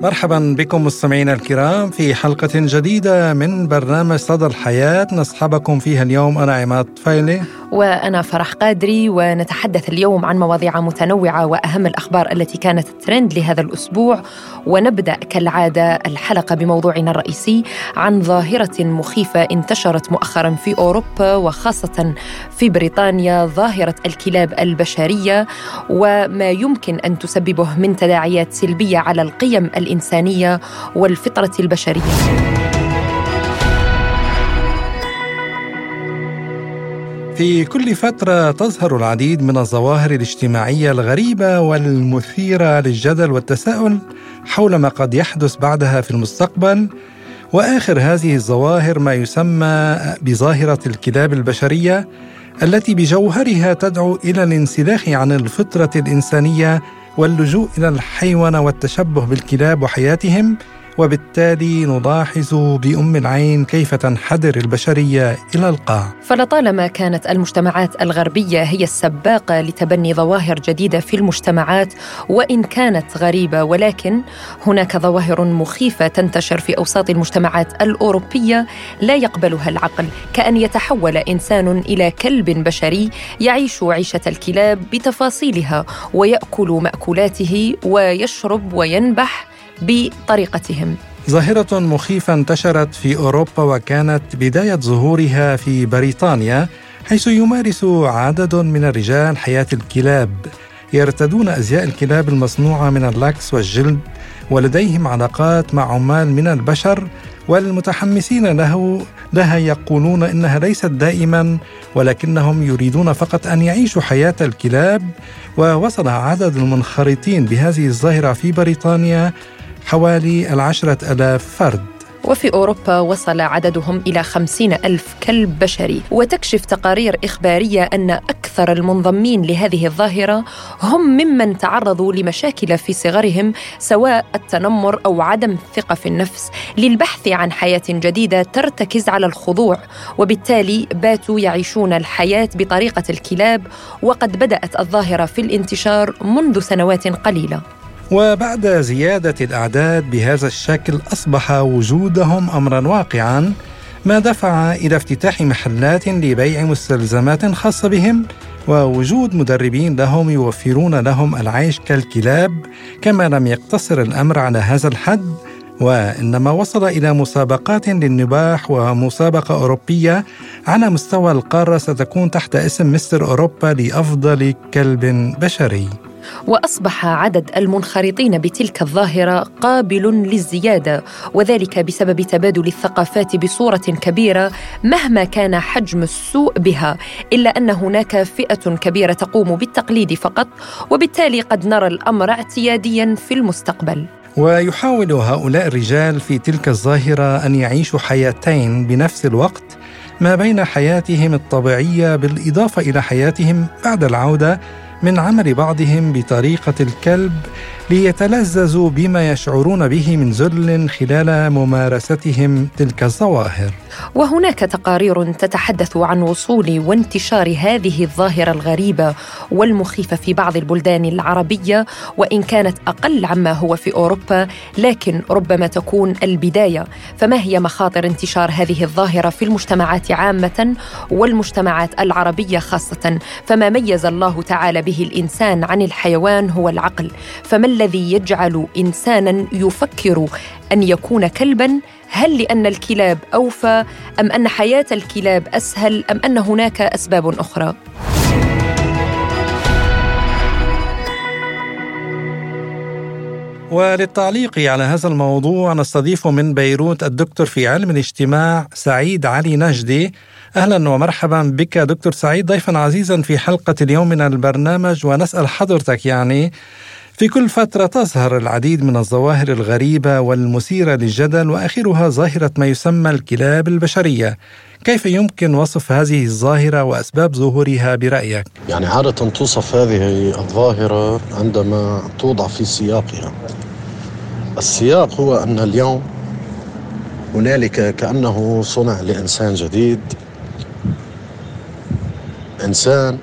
مرحبا بكم مستمعينا الكرام في حلقة جديدة من برنامج صدى الحياة. نصحبكم فيها اليوم أنا عماد فايلي. وأنا فرح قادري ونتحدث اليوم عن مواضيع متنوعة وأهم الأخبار التي كانت ترند لهذا الأسبوع. ونبدأ كالعادة الحلقة بموضوعنا الرئيسي عن ظاهرة مخيفة انتشرت مؤخرا في أوروبا وخاصة في بريطانيا ظاهرة الكلاب البشرية وما يمكن أن تسببه من تداعيات سلبية على القيم الإنسانية والفطرة البشرية. في كل فترة تظهر العديد من الظواهر الاجتماعية الغريبة والمثيرة للجدل والتساؤل حول ما قد يحدث بعدها في المستقبل وآخر هذه الظواهر ما يسمى بظاهرة الكلاب البشرية التي بجوهرها تدعو إلى الانسلاخ عن الفطرة الإنسانية واللجوء إلى الحيوان والتشبه بالكلاب وحياتهم وبالتالي نلاحظ بأم العين كيف تنحدر البشرية إلى القاع. فلطالما كانت المجتمعات الغربية هي السباقة لتبني ظواهر جديدة في المجتمعات وإن كانت غريبة ولكن هناك ظواهر مخيفة تنتشر في أوساط المجتمعات الأوروبية لا يقبلها العقل كأن يتحول إنسان إلى كلب بشري يعيش عيشة الكلاب بتفاصيلها ويأكل مأكولاته ويشرب وينبح. بطريقتهم. ظاهرة مخيفة انتشرت في أوروبا وكانت بداية ظهورها في بريطانيا حيث يمارس عدد من الرجال حياة الكلاب. يرتدون أزياء الكلاب المصنوعة من اللاكس والجلد ولديهم علاقات مع عمال من البشر والمتحمسين له لها يقولون إنها ليست دائما ولكنهم يريدون فقط أن يعيشوا حياة الكلاب. ووصل عدد المنخرطين بهذه الظاهرة في بريطانيا حوالي العشرة ألاف فرد. وفي أوروبا وصل عددهم إلى خمسين ألف كلب بشري. وتكشف تقارير إخبارية أن أكثر المنضمين لهذه الظاهرة هم ممن تعرضوا لمشاكل في صغرهم سواء التنمر أو عدم الثقة في النفس. للبحث عن حياة جديدة ترتكز على الخضوع وبالتالي باتوا يعيشون الحياة بطريقة الكلاب وقد بدأت الظاهرة في الانتشار منذ سنوات قليلة. وبعد زيادة الأعداد بهذا الشكل أصبح وجودهم أمرا واقعا ما دفع إلى افتتاح محلات لبيع مستلزمات خاصة بهم ووجود مدربين لهم يوفرون لهم العيش كالكلاب كما لم يقتصر الأمر على هذا الحد وإنما وصل إلى مسابقات للنباح ومسابقة أوروبية على مستوى القارة ستكون تحت اسم مستر أوروبا لأفضل كلب بشري. وأصبح عدد المنخرطين بتلك الظاهرة قابل للزيادة وذلك بسبب تبادل الثقافات بصورة كبيرة مهما كان حجم السوء بها إلا أن هناك فئة كبيرة تقوم بالتقليد فقط وبالتالي قد نرى الأمر اعتياديا في المستقبل. ويحاول هؤلاء الرجال في تلك الظاهرة أن يعيشوا حياتين بنفس الوقت ما بين حياتهم الطبيعية بالإضافة إلى حياتهم بعد العودة من عمل بعضهم بطريقة الكلب ليتلذذوا بما يشعرون به من ذل خلال ممارستهم تلك الظواهر. وهناك تقارير تتحدث عن وصول وانتشار هذه الظاهرة الغريبة والمخيفة في بعض البلدان العربية وإن كانت أقل عما هو في أوروبا لكن ربما تكون البداية. فما هي مخاطر انتشار هذه الظاهرة في المجتمعات عامة والمجتمعات العربية خاصة؟ فما ميز الله تعالى به الإنسان عن الحيوان هو العقل. فما الذي يجعل إنسانا يفكر أن يكون كلبا؟ هل لأن الكلاب أوفى؟ أم أن حياة الكلاب أسهل؟ أم أن هناك أسباب أخرى؟ وللتعليق على هذا الموضوع نستضيف من بيروت الدكتور في علم الاجتماع سعيد علي نجدي. أهلا ومرحبا بك دكتور سعيد ضيفا عزيزا في حلقة اليوم من البرنامج ونسأل حضرتك يعني في كل فترة تظهر العديد من الظواهر الغريبة والمثيرة للجدل وآخرها ظاهرة ما يسمى الكلاب البشرية. كيف يمكن وصف هذه الظاهرة وأسباب ظهورها برأيك؟ يعني عادة توصف هذه الظاهرة عندما توضع في سياقها. السياق هو أن اليوم هنالك كأنه صنع لإنسان جديد. إنسان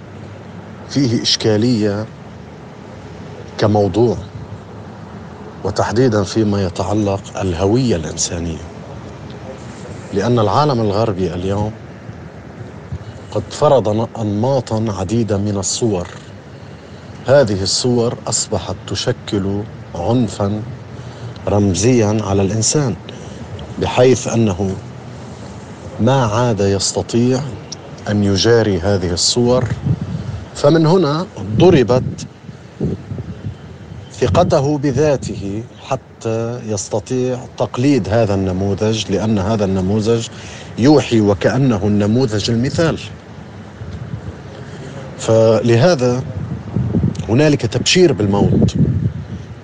فيه إشكالية كموضوع وتحديدا فيما يتعلق الهوية الإنسانية. لأن العالم الغربي اليوم قد فرض أنماطا عديدة من الصور. هذه الصور أصبحت تشكل عنفا رمزيا على الإنسان بحيث أنه ما عاد يستطيع أن يجاري هذه الصور. فمن هنا ضربت ثقته بذاته حتى يستطيع تقليد هذا النموذج لأن هذا النموذج يوحي وكأنه النموذج المثال. فلهذا هنالك تبشير بالموت.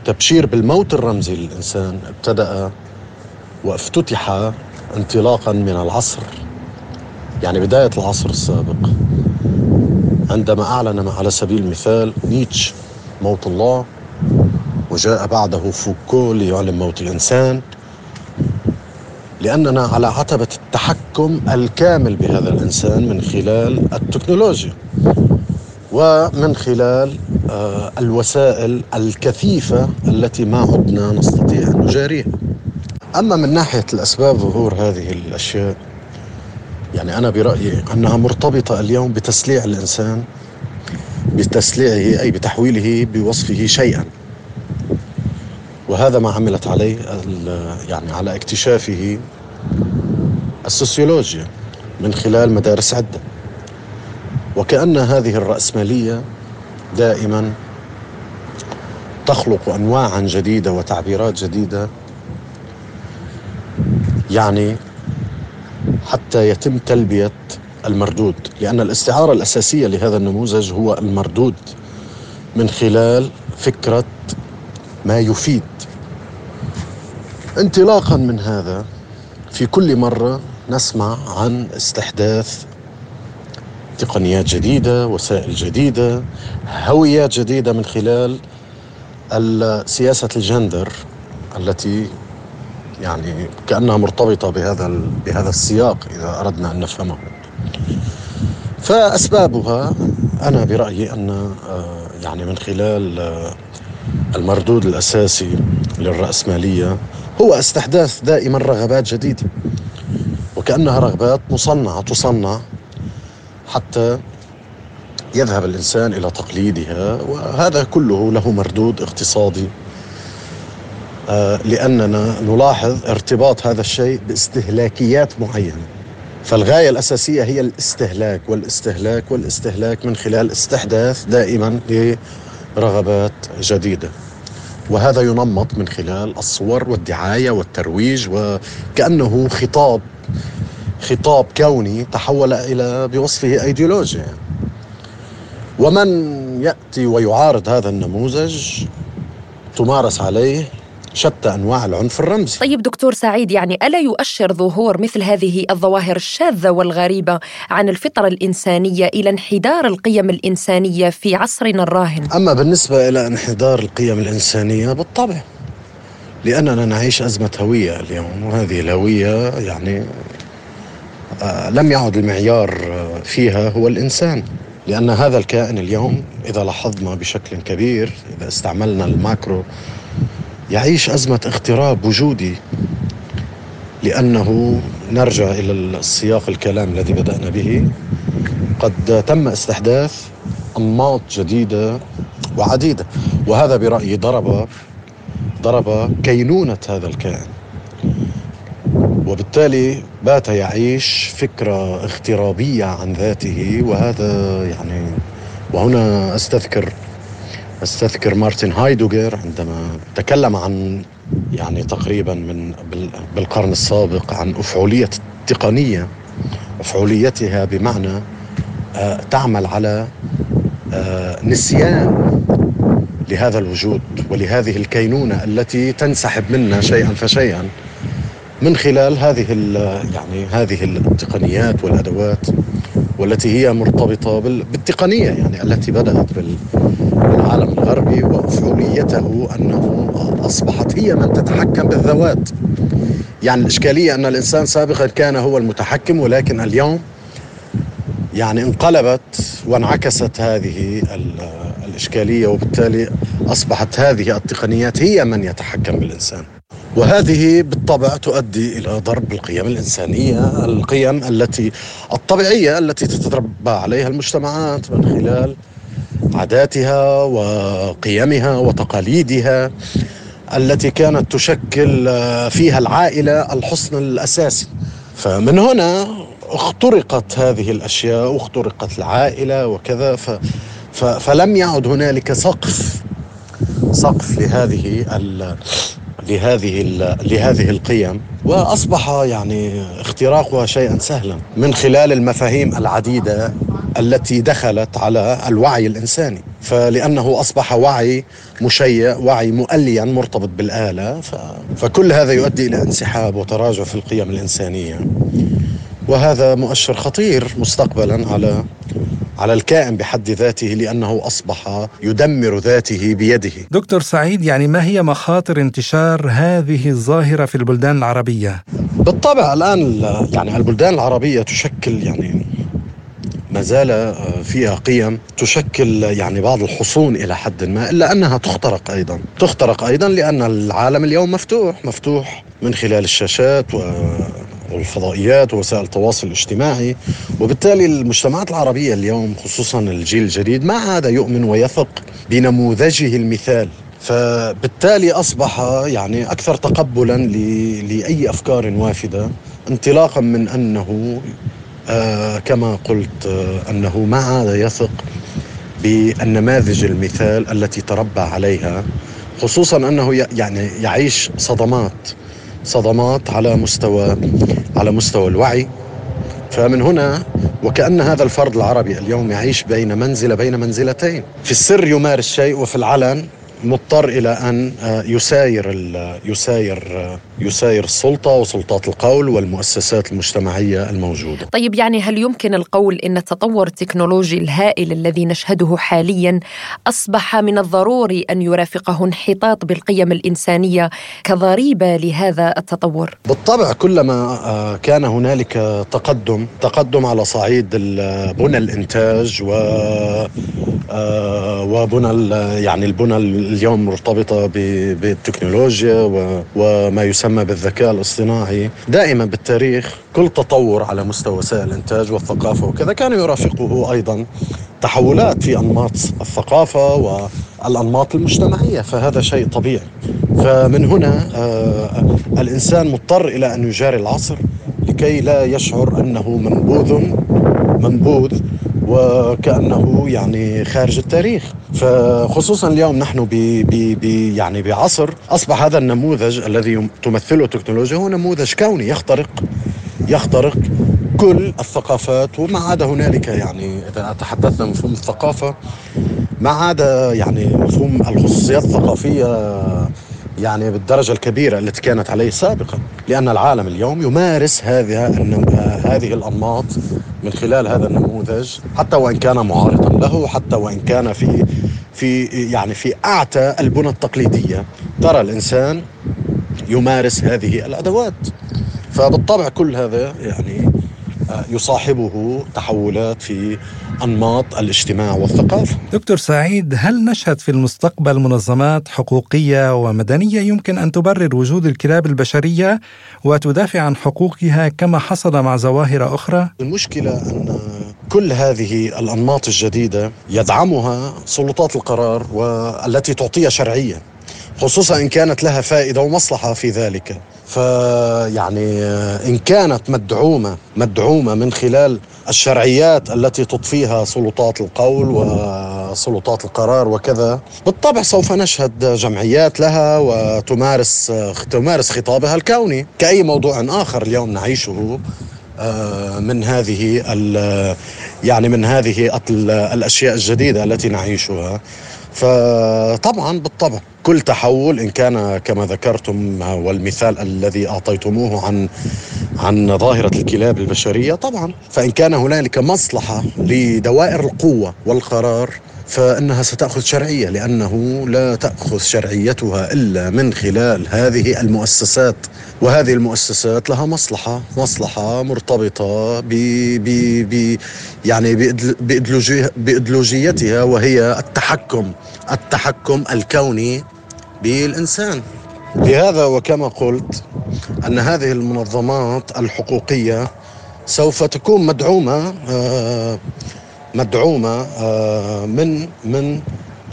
تبشير بالموت الرمزي للإنسان. ابتدأ وافتتح انطلاقا من العصر. يعني بداية العصر السابق. عندما أعلن على سبيل المثال نيتش موت الله وجاء بعده فوكو ليعلن موت الإنسان لأننا على عتبة التحكم الكامل بهذا الإنسان من خلال التكنولوجيا ومن خلال آه، الوسائل الكثيفة التي ما عدنا نستطيع أن نجاريها. أما من ناحية الأسباب ظهور هذه الأشياء يعني أنا برأيي أنها مرتبطة اليوم بتسليع الإنسان بتسليعه أي بتحويله بوصفه شيئا. وهذا ما عملت عليه يعني على اكتشافه السوسيولوجيا من خلال مدارس عدة. وكأن هذه الرأسمالية دائما تخلق أنواعا جديدة وتعبيرات جديدة يعني حتى يتم تلبية المردود لأن الاستعارة الأساسية لهذا النموذج هو المردود من خلال فكرة ما يفيد انطلاقا من هذا في كل مرة نسمع عن استحداث تقنيات جديدة وسائل جديدة هويات جديدة من خلال سياسة الجندر التي يعني كأنها مرتبطة بهذا بهذا السياق إذا أردنا أن نفهمه. فأسبابها أنا برأيي أن آه، يعني من خلال آه، المردود الأساسي للرأسمالية هو استحداث دائما رغبات جديدة. وكأنها رغبات مصنعة تصنع حتى يذهب الإنسان إلى تقليدها وهذا كله له مردود اقتصادي. آه، لأننا نلاحظ ارتباط هذا الشيء باستهلاكيات معينة. فالغاية الأساسية هي الاستهلاك والاستهلاك والاستهلاك من خلال استحداث دائما لرغبات جديدة. وهذا ينمط من خلال الصور والدعاية والترويج وكأنه خطاب خطاب كوني تحول إلى بوصفه أيديولوجيا. ومن يأتي ويعارض هذا النموذج تمارس عليه شتى أنواع العنف الرمزي. طيب دكتور سعيد يعني ألا يؤشر ظهور مثل هذه الظواهر الشاذه والغريبة عن الفطره الإنسانية إلى انحدار القيم الإنسانية في عصرنا الراهن؟ أما بالنسبة إلى انحدار القيم الإنسانية بالطبع لأننا نعيش أزمة هوية اليوم وهذه الهوية يعني آه لم يعد المعيار فيها هو الإنسان لأن هذا الكائن اليوم إذا لاحظنا بشكل كبير إذا استعملنا الماكرو يعيش أزمة اغتراب وجودي لأنه نرجع إلى السياق الكلام الذي بدأنا به. قد تم استحداث أنماط جديدة وعديدة وهذا برأيي ضرب ضرب كينونة هذا الكائن. وبالتالي بات يعيش فكرة اغترابية عن ذاته وهذا يعني وهنا أستذكر أستذكر مارتن هايدوغر عندما تكلم عن يعني تقريبا من بالقرن السابق عن أفعولية التقنية أفعوليتها بمعنى آه، تعمل على آه، نسيان لهذا الوجود ولهذه الكينونة التي تنسحب منا شيئا فشيئا من خلال هذه يعني هذه التقنيات والأدوات والتي هي مرتبطة بالتقنية يعني التي بدأت بالعالم الغربي وافعوليته أنه أصبحت هي من تتحكم بالذوات. يعني الإشكالية أن الإنسان سابقا كان هو المتحكم ولكن اليوم يعني انقلبت وانعكست هذه الإشكالية وبالتالي أصبحت هذه التقنيات هي من يتحكم بالإنسان. وهذه بالطبع تؤدي إلى ضرب القيم الإنسانية، القيم التي الطبيعية التي تتربى عليها المجتمعات من خلال عاداتها وقيمها وتقاليدها التي كانت تشكل فيها العائلة الحصن الأساسي. فمن هنا اخترقت هذه الأشياء واخترقت العائلة وكذا ف فلم يعد هنالك سقف سقف لهذه لهذه لهذه القيم. وأصبح يعني اختراقها شيئا سهلا من خلال المفاهيم العديدة التي دخلت على الوعي الإنساني. فلأنه أصبح وعي مشيع وعي مؤليا مرتبط بالآلة فكل هذا يؤدي إلى انسحاب وتراجع في القيم الإنسانية. وهذا مؤشر خطير مستقبلا على على الكائن بحد ذاته لأنه أصبح يدمر ذاته بيده. دكتور سعيد يعني ما هي مخاطر انتشار هذه الظاهرة في البلدان العربية؟ بالطبع الآن يعني البلدان العربية تشكل يعني ما زال فيها قيم تشكل يعني بعض الحصون إلى حد ما إلا أنها تخترق أيضا، تخترق أيضا لأن العالم اليوم مفتوح، مفتوح من خلال الشاشات و والفضائيات ووسائل التواصل الاجتماعي وبالتالي المجتمعات العربية اليوم خصوصا الجيل الجديد ما عاد يؤمن ويثق بنموذجه المثال. فبالتالي أصبح يعني أكثر تقبلا لأي أفكار وافدة انطلاقا من أنه آه كما قلت آه أنه ما عاد يثق بالنماذج المثال التي تربى عليها خصوصا أنه يعني يعيش صدمات. صدمات على مستوى على مستوى الوعي. فمن هنا وكأن هذا الفرد العربي اليوم يعيش بين منزلة بين منزلتين. في السر يمارس شيء وفي العلن مضطر إلى أن آه، يساير يساير آه، يساير السلطة وسلطات القول والمؤسسات المجتمعية الموجودة. طيب يعني هل يمكن القول إن التطور التكنولوجي الهائل الذي نشهده حاليا أصبح من الضروري أن يرافقه انحطاط بالقيم الإنسانية كضريبة لهذا التطور؟ بالطبع كلما آه، كان هنالك تقدم، تقدم على صعيد بنى الإنتاج و وبنى يعني البنى اليوم مرتبطة بالتكنولوجيا وما يسمى بالذكاء الاصطناعي. دائما بالتاريخ كل تطور على مستوى وسائل الإنتاج والثقافة وكذا كان يرافقه أيضا تحولات في أنماط الثقافة والأنماط المجتمعية فهذا شيء طبيعي. فمن هنا آه، الإنسان مضطر إلى أن يجاري العصر لكي لا يشعر أنه منبوذ منبوذ وكأنه يعني خارج التاريخ. فخصوصا اليوم نحن ب ب يعني بعصر أصبح هذا النموذج الذي تمثله التكنولوجيا هو نموذج كوني يخترق يخترق كل الثقافات وما عاد هنالك يعني إذا تحدثنا مفهوم الثقافة ما عاد يعني مفهوم الخصوصيات الثقافية يعني بالدرجة الكبيرة التي كانت عليه سابقا لأن العالم اليوم يمارس هذه هذه الأنماط من خلال هذا النموذج حتى وإن كان معارضا له حتى وإن كان في في يعني في أعتى البنى التقليدية. ترى الإنسان يمارس هذه الأدوات. فبالطبع كل هذا يعني يصاحبه تحولات في أنماط الاجتماع والثقافة دكتور سعيد هل نشهد في المستقبل منظمات حقوقية ومدنية يمكن أن تبرر وجود الكلاب البشرية وتدافع عن حقوقها كما حصل مع ظواهر أخرى؟ المشكلة أن كل هذه الأنماط الجديدة يدعمها سلطات القرار والتي تعطيها شرعية خصوصا إن كانت لها فائدة ومصلحة في ذلك. فيعني إن كانت مدعومة مدعومة من خلال الشرعيات التي تضفيها سلطات القول وسلطات القرار وكذا بالطبع سوف نشهد جمعيات لها وتمارس تمارس خطابها الكوني. كأي موضوع آخر اليوم نعيشه آه، من هذه يعني من هذه الأشياء الجديدة التي نعيشها. فطبعا بالطبع. كل تحول إن كان كما ذكرتم والمثال الذي أعطيتموه عن عن ظاهرة الكلاب البشرية طبعا. فإن كان هنالك مصلحة لدوائر القوة والقرار فإنها ستأخذ شرعية لأنه لا تأخذ شرعيتها إلا من خلال هذه المؤسسات. وهذه المؤسسات لها مصلحة مصلحة مرتبطة ب ب ب يعني بإيديولوجيتها وهي التحكم التحكم الكوني بالإنسان. لهذا وكما قلت أن هذه المنظمات الحقوقية سوف تكون مدعومة آه، مدعومة آه، من من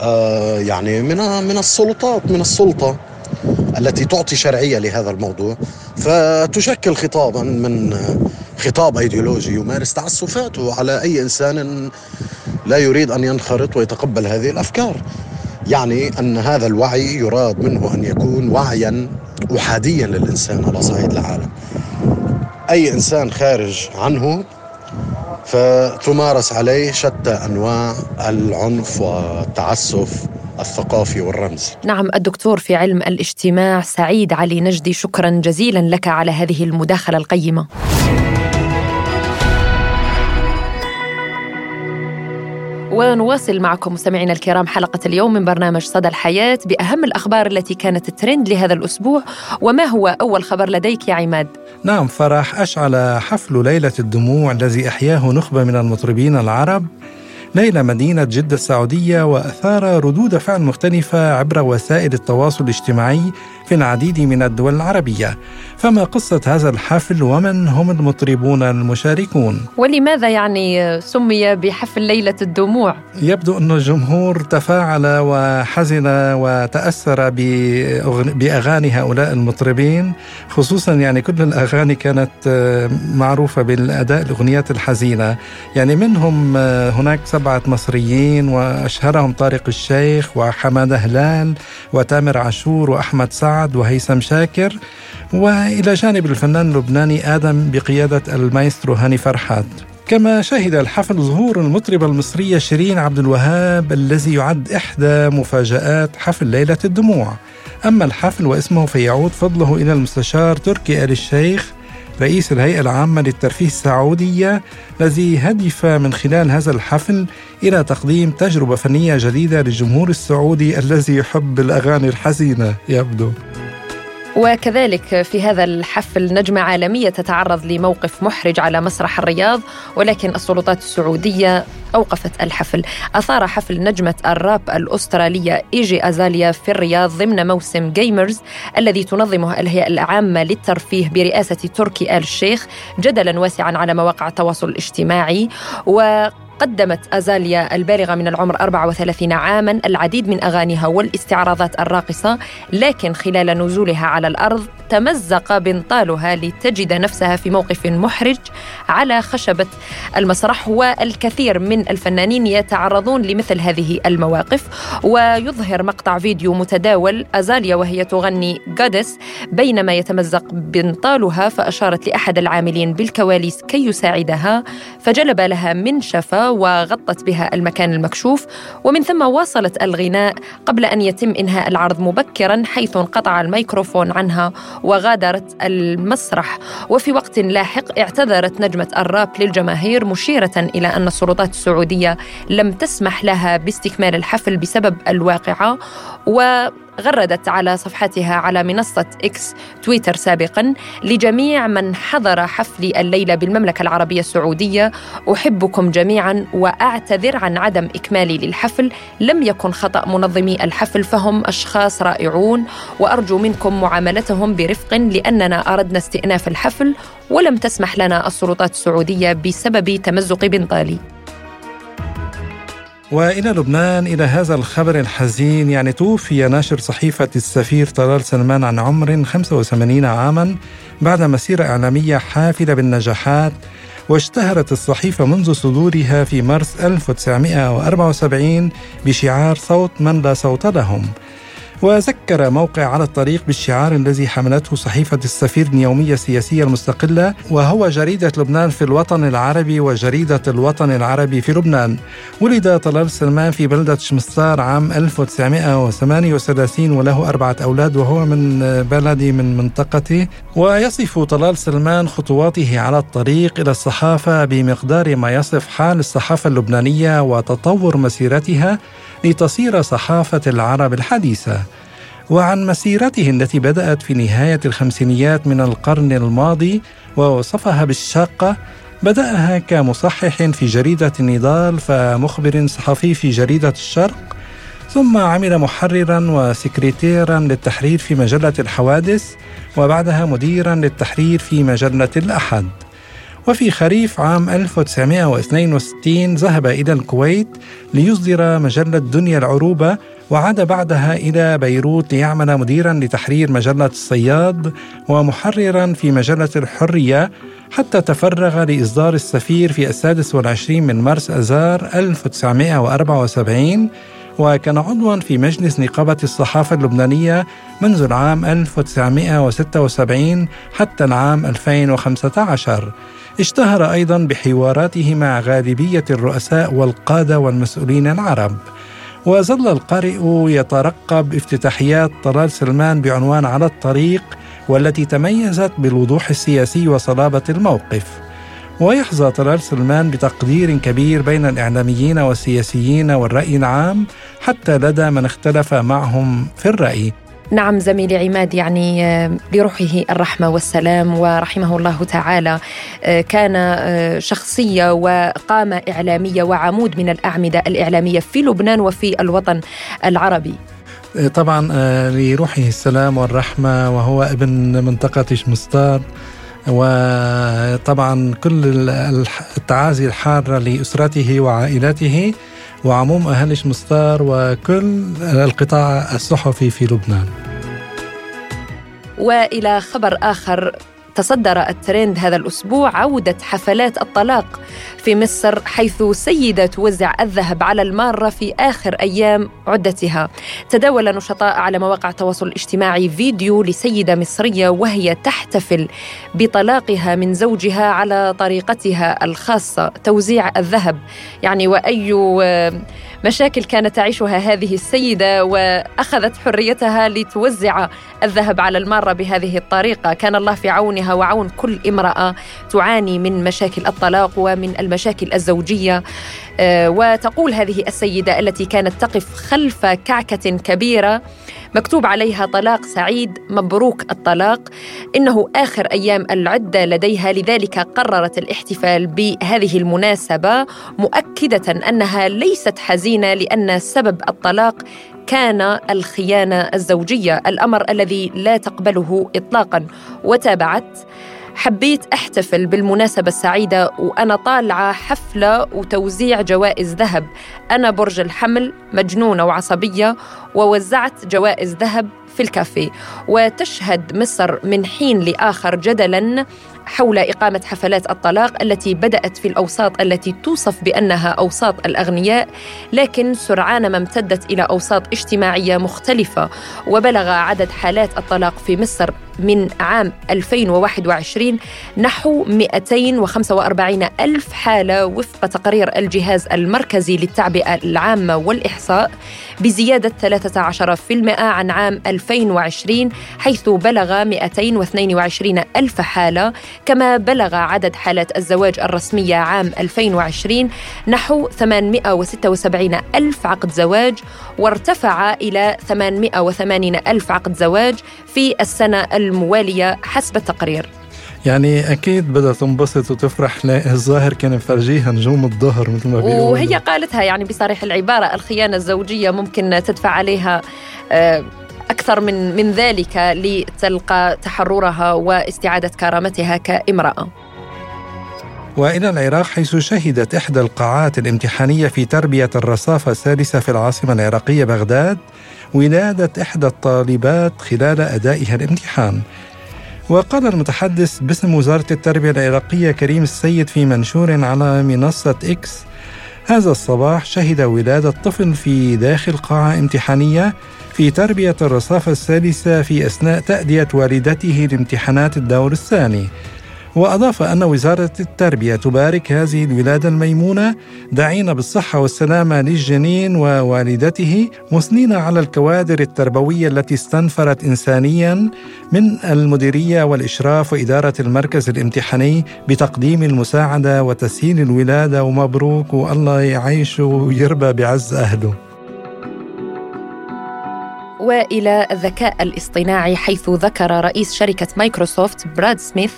آه، يعني من من السلطات من السلطة التي تعطي شرعية لهذا الموضوع. فتشكل خطابا من خطاب إيديولوجي يمارس تعسفاته على أي إنسان لا يريد أن ينخرط ويتقبل هذه الأفكار. يعني أن هذا الوعي يراد منه أن يكون وعيا احاديا للإنسان على صعيد العالم. أي إنسان خارج عنه فتمارس عليه شتى أنواع العنف والتعسف الثقافي والرمزي. نعم الدكتور في علم الاجتماع سعيد علي نجدي شكرا جزيلا لك على هذه المداخلة القيمة. ونواصل معكم مستمعينا الكرام حلقة اليوم من برنامج صدى الحياة بأهم الأخبار التي كانت ترند لهذا الأسبوع وما هو أول خبر لديك يا عماد؟ نعم فرح أشعل حفل ليلة الدموع الذي أحياه نخبة من المطربين العرب ليلة مدينة جدة السعودية وأثار ردود فعل مختلفة عبر وسائل التواصل الاجتماعي في العديد من الدول العربية. فما قصة هذا الحفل ومن هم المطربون المشاركون؟ ولماذا يعني سمي بحفل ليلة الدموع؟ يبدو أن الجمهور تفاعل وحزن وتأثر بأغاني هؤلاء المطربين خصوصا يعني كل الأغاني كانت معروفة بالأداء الأغنيات الحزينة. يعني منهم هناك سبعة مصريين وأشهرهم طارق الشيخ وحمادة هلال وتامر عاشور وأحمد سعد. وهيثم شاكر وإلى جانب الفنان اللبناني آدم بقيادة المايسترو هاني فرحات. كما شهد الحفل ظهور المطربة المصرية شيرين عبد الوهاب الذي يعد إحدى مفاجآت حفل ليلة الدموع. أما الحفل واسمه فيعود فضله إلى المستشار تركي آل الشيخ رئيس الهيئة العامة للترفيه السعودية الذي هدف من خلال هذا الحفل إلى تقديم تجربة فنية جديدة للجمهور السعودي الذي يحب الأغاني الحزينة. يبدو. وكذلك في هذا الحفل نجمة عالمية تتعرض لموقف محرج على مسرح الرياض ولكن السلطات السعودية أوقفت الحفل. أثار حفل نجمة الراب الأسترالية إيجي أزاليا في الرياض ضمن موسم جيمرز الذي تنظمه الهيئة العامة للترفيه برئاسة تركي آل الشيخ جدلا واسعا على مواقع التواصل الاجتماعي. و قدمت أزاليا البالغة من العمر 34 عاما العديد من أغانيها والاستعراضات الراقصة لكن خلال نزولها على الأرض تمزق بنطالها لتجد نفسها في موقف محرج على خشبة المسرح والكثير من الفنانين يتعرضون لمثل هذه المواقف. ويظهر مقطع فيديو متداول أزاليا وهي تغني جادس بينما يتمزق بنطالها فأشارت لأحد العاملين بالكواليس كي يساعدها فجلب لها منشفة وغطت بها المكان المكشوف ومن ثم واصلت الغناء قبل أن يتم إنهاء العرض مبكرا حيث انقطع الميكروفون عنها وغادرت المسرح. وفي وقت لاحق اعتذرت نجمة الراب للجماهير مشيرة إلى أن السلطات السعودية لم تسمح لها باستكمال الحفل بسبب الواقعة و غردت على صفحتها على منصة إكس تويتر سابقا لجميع من حضر حفلي الليلة بالمملكة العربية السعودية. أحبكم جميعا وأعتذر عن عدم إكمالي للحفل. لم يكن خطأ منظمي الحفل فهم أشخاص رائعون. وأرجو منكم معاملتهم برفق لأننا أردنا استئناف الحفل ولم تسمح لنا السلطات السعودية بسبب تمزق بنطالي. وإلى لبنان إلى هذا الخبر الحزين يعني توفي ناشر صحيفة السفير طلال سلمان عن عمر 85 عاما بعد مسيرة إعلامية حافلة بالنجاحات. واشتهرت الصحيفة منذ صدورها في مارس 1974 بشعار صوت من لا صوت لهم. وذكر موقع على الطريق بالشعار الذي حملته صحيفة السفير اليومية السياسية المستقلة وهو جريدة لبنان في الوطن العربي وجريدة الوطن العربي في لبنان. ولد طلال سلمان في بلدة شمستار عام 1938 وله أربعة أولاد وهو من بلدي من منطقته. ويصف طلال سلمان خطواته على الطريق إلى الصحافة بمقدار ما يصف حال الصحافة اللبنانية وتطور مسيرتها لتصير صحافة العرب الحديثة. وعن مسيرته التي بدأت في نهاية الخمسينيات من القرن الماضي ووصفها بالشاقة بدأها كمصحح في جريدة النضال فمخبر صحفي في جريدة الشرق ثم عمل محررا وسكرتيرا للتحرير في مجلة الحوادث وبعدها مديرا للتحرير في مجلة الأحد. وفي خريف عام 1962 ذهب إلى الكويت ليصدر مجلة دنيا العروبة وعاد بعدها إلى بيروت ليعمل مديرا لتحرير مجلة الصياد ومحررا في مجلة الحرية حتى تفرغ لإصدار السفير في السادس والعشرين من مرس أذار 1974 وكان عضوا في مجلس نقابة الصحافة اللبنانية منذ العام 1976 حتى العام 2015 اشتهر أيضا بحواراته مع غالبيه الرؤساء والقادة والمسؤولين العرب. وظل القارئ يترقب افتتاحيات طلال سلمان بعنوان على الطريق والتي تميزت بالوضوح السياسي وصلابة الموقف. ويحظى طلال سلمان بتقدير كبير بين الإعلاميين والسياسيين والرأي العام حتى لدى من اختلف معهم في الرأي نعم زميلي عماد يعني آه، لروحه الرحمة والسلام ورحمه الله تعالى آه، كان آه، شخصية وقامة إعلامية وعمود من الأعمدة الإعلامية في لبنان وفي الوطن العربي. طبعا لروحه السلام والرحمة وهو ابن منطقة شمستار وطبعا كل التعازي الحاره لأسرته وعائلته وعموم أهل شمستار وكل القطاع الصحفي في لبنان. وإلى خبر آخر. تصدر الترند هذا الأسبوع عودة حفلات الطلاق في مصر حيث سيدة توزع الذهب على المارة في آخر أيام عدتها. تداول نشطاء على مواقع التواصل الاجتماعي فيديو لسيدة مصرية وهي تحتفل بطلاقها من زوجها على طريقتها الخاصة. توزيع الذهب يعني وأي مشاكل كانت تعيشها هذه السيدة وأخذت حريتها لتوزع الذهب على المارة بهذه الطريقة. كان الله في عونها وعون كل امرأة تعاني من مشاكل الطلاق ومن المشاكل الزوجية. آه، وتقول هذه السيدة التي كانت تقف خلف كعكة كبيرة مكتوب عليها طلاق سعيد مبروك الطلاق. إنه آخر أيام العدة لديها لذلك قررت الاحتفال بهذه المناسبة مؤكدة أنها ليست حزينة لأن سبب الطلاق كان الخيانة الزوجية الأمر الذي لا تقبله اطلاقا. وتابعت حبيت أحتفل بالمناسبة السعيدة وأنا طالعة حفلة وتوزيع جوائز ذهب. أنا برج الحمل مجنونة وعصبية ووزعت جوائز ذهب في الكافيه. وتشهد مصر من حين لآخر جدلا حول إقامة حفلات الطلاق التي بدأت في الأوساط التي توصف بأنها أوساط الأغنياء لكن سرعان ما امتدت إلى أوساط اجتماعية مختلفة وبلغ عدد حالات الطلاق في مصر من عام 2021 نحو 245 ألف حالة وفق تقرير الجهاز المركزي للتعبئة العامة والإحصاء بزيادة 13% عن عام 2020 حيث بلغ 222 ألف حالة كما بلغ عدد حالات الزواج الرسمية عام 2020 نحو 876 ألف عقد زواج وارتفع إلى 880 ألف عقد زواج في السنة الموالية حسب التقرير. يعني أكيد بدها تنبسط وتفرح الظاهر كان مفرجيها نجوم الظهر مثل ما بيقولوا. وهي قالتها يعني بصريح العبارة الخيانة الزوجية ممكن تدفع عليها آه، أكثر من من ذلك لتلقى تحررها واستعادة كرامتها كامرأة. وإلى العراق حيث شهدت إحدى القاعات الامتحانية في تربية الرصافة السادسة في العاصمة العراقية بغداد ولاده إحدى الطالبات خلال أدائها الامتحان. وقال المتحدث باسم وزارة التربية العراقية كريم السيد في منشور على منصة إكس هذا الصباح شهد ولادة طفل في داخل قاعة امتحانية في تربية الرصافة الثالثة في أثناء تأدية والدته لامتحانات الدور الثاني. وأضاف أن وزارة التربية تبارك هذه الولادة الميمونة داعين بالصحة والسلامة للجنين ووالدته مثنين على الكوادر التربوية التي استنفرت إنسانيا من المديرية والإشراف وإدارة المركز الامتحاني بتقديم المساعدة وتسهيل الولادة ومبروك والله يعيش ويربى بعز أهله. وإلى الذكاء الاصطناعي حيث ذكر رئيس شركة مايكروسوفت براد سميث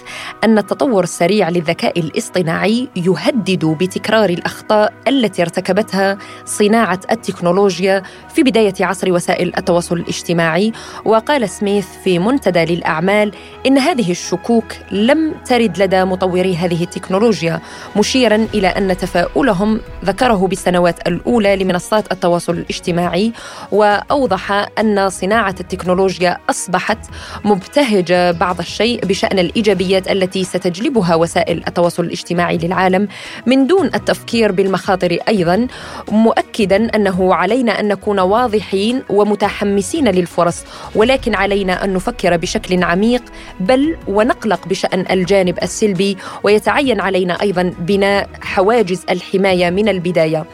أن التطور السريع للذكاء الاصطناعي يهدد بتكرار الأخطاء التي ارتكبتها صناعة التكنولوجيا في بداية عصر وسائل التواصل الاجتماعي. وقال سميث في منتدى للأعمال إن هذه الشكوك لم ترد لدى مطوري هذه التكنولوجيا مشيرا إلى أن تفاؤلهم ذكره بالسنوات الأولى لمنصات التواصل الاجتماعي. وأوضح أن صناعة التكنولوجيا أصبحت مبتهجة بعض الشيء بشأن الإيجابيات التي ستجلبها وسائل التواصل الاجتماعي للعالم من دون التفكير بالمخاطر أيضا مؤكدا أنه علينا أن نكون واضحين ومتحمسين للفرص ولكن علينا أن نفكر بشكل عميق بل ونقلق بشأن الجانب السلبي ويتعين علينا أيضا بناء حواجز الحماية من البداية.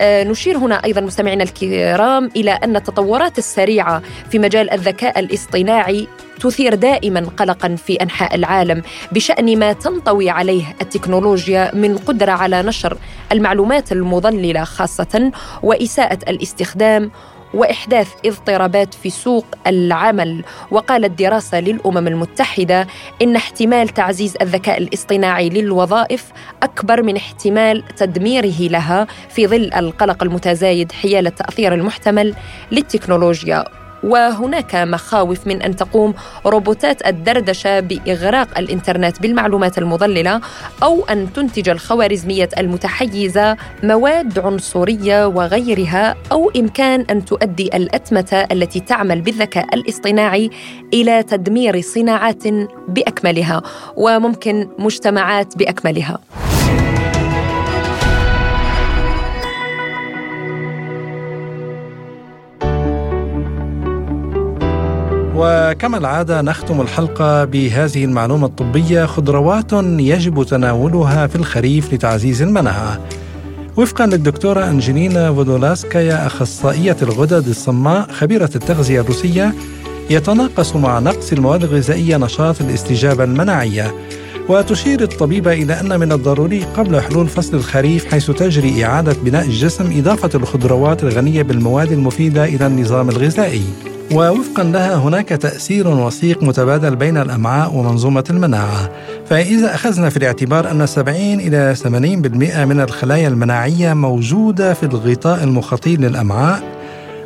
آه، نشير هنا أيضا مستمعينا الكرام إلى أن التطورات السريعة السريعه في مجال الذكاء الاصطناعي تثير دائما قلقا في أنحاء العالم بشأن ما تنطوي عليه التكنولوجيا من قدرة على نشر المعلومات المضللة خاصة وإساءة الاستخدام وإحداث اضطرابات في سوق العمل. وقالت دراسة للأمم المتحدة إن احتمال تعزيز الذكاء الاصطناعي للوظائف أكبر من احتمال تدميره لها في ظل القلق المتزايد حيال التأثير المحتمل للتكنولوجيا. وهناك مخاوف من أن تقوم روبوتات الدردشة بإغراق الإنترنت بالمعلومات المضللة أو أن تنتج الخوارزميات المتحيزة مواد عنصرية وغيرها أو إمكان أن تؤدي الأتمتة التي تعمل بالذكاء الاصطناعي إلى تدمير صناعات بأكملها وممكن مجتمعات بأكملها. وكما العادة نختم الحلقة بهذه المعلومة الطبية. خضروات يجب تناولها في الخريف لتعزيز المناعة. وفقا للدكتورة أنجلينا فودولاسكايا أخصائية الغدد الصماء خبيرة التغذية الروسية يتناقص مع نقص المواد الغذائية نشاط الاستجابة المناعية. وتشير الطبيبة إلى أن من الضروري قبل حلول فصل الخريف حيث تجري إعادة بناء الجسم إضافة الخضروات الغنية بالمواد المفيدة إلى النظام الغذائي. ووفقا لها هناك تأثير وثيق متبادل بين الأمعاء ومنظومة المناعة. فإذا أخذنا في الاعتبار أن 70 إلى 80% من الخلايا المناعية موجودة في الغطاء المخاطي للأمعاء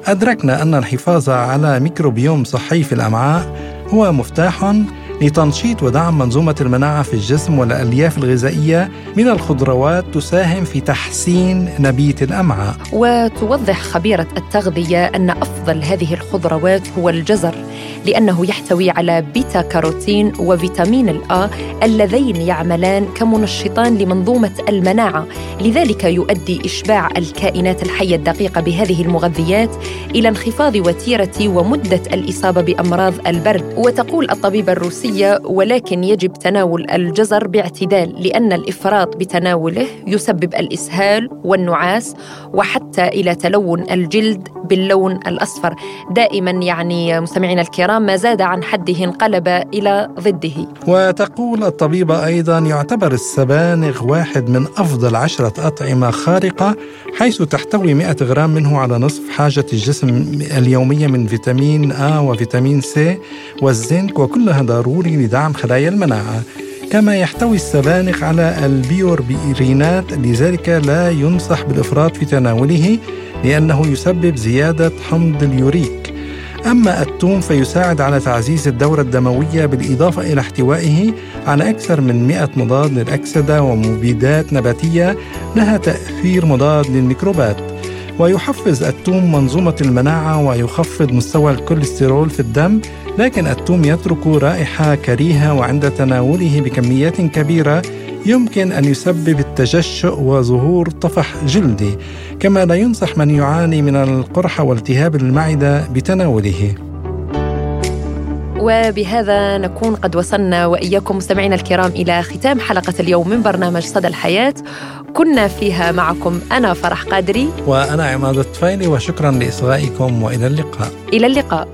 أدركنا أن الحفاظ على ميكروبيوم صحي في الأمعاء هو مفتاح لتنشيط ودعم منظومة المناعة في الجسم والألياف الغذائية من الخضروات تساهم في تحسين نبيت الأمعاء. وتوضح خبيرة التغذية أن أفضل هذه الخضروات هو الجزر لأنه يحتوي على بيتا كاروتين وفيتامين الآ اللذين يعملان كمنشطان لمنظومة المناعة لذلك يؤدي إشباع الكائنات الحية الدقيقة بهذه المغذيات إلى انخفاض وتيرة ومدة الإصابة بأمراض البرد وتقول الطبيبة الروسية ولكن يجب تناول الجزر باعتدال لأن الإفراط بتناوله يسبب الإسهال والنعاس وحتى إلى تلون الجلد باللون الأصفر. دائما يعني مستمعينا الكرام ما زاد عن حده انقلب إلى ضده. وتقول الطبيبة أيضا يعتبر السبانخ واحد من أفضل عشرة أطعمة خارقة حيث تحتوي 100 غرام منه على نصف حاجة الجسم اليومية من فيتامين آ وفيتامين سي والزنك وكلها ضروري لدعم خلايا المناعة. كما يحتوي السبانخ على البيورينات لذلك لا ينصح بالإفراط في تناوله لأنه يسبب زيادة حمض اليوريك. أما الثوم فيساعد على تعزيز الدورة الدموية بالإضافة إلى احتوائه على أكثر من 100 مضاد للأكسدة ومبيدات نباتية لها تأثير مضاد للميكروبات. ويحفز الثوم منظومة المناعة ويخفض مستوى الكوليسترول في الدم لكن الثوم يترك رائحة كريهة وعند تناوله بكميات كبيرة يمكن أن يسبب التجشؤ وظهور طفح جلدي كما لا ينصح من يعاني من القرحة والتهاب المعدة بتناوله. وبهذا نكون قد وصلنا وإياكم مستمعينا الكرام إلى ختام حلقة اليوم من برنامج صدى الحياة. كنا فيها معكم أنا فرح قادري. وأنا عماد الطفيلي وشكرا لإصغائكم وإلى اللقاء. إلى اللقاء.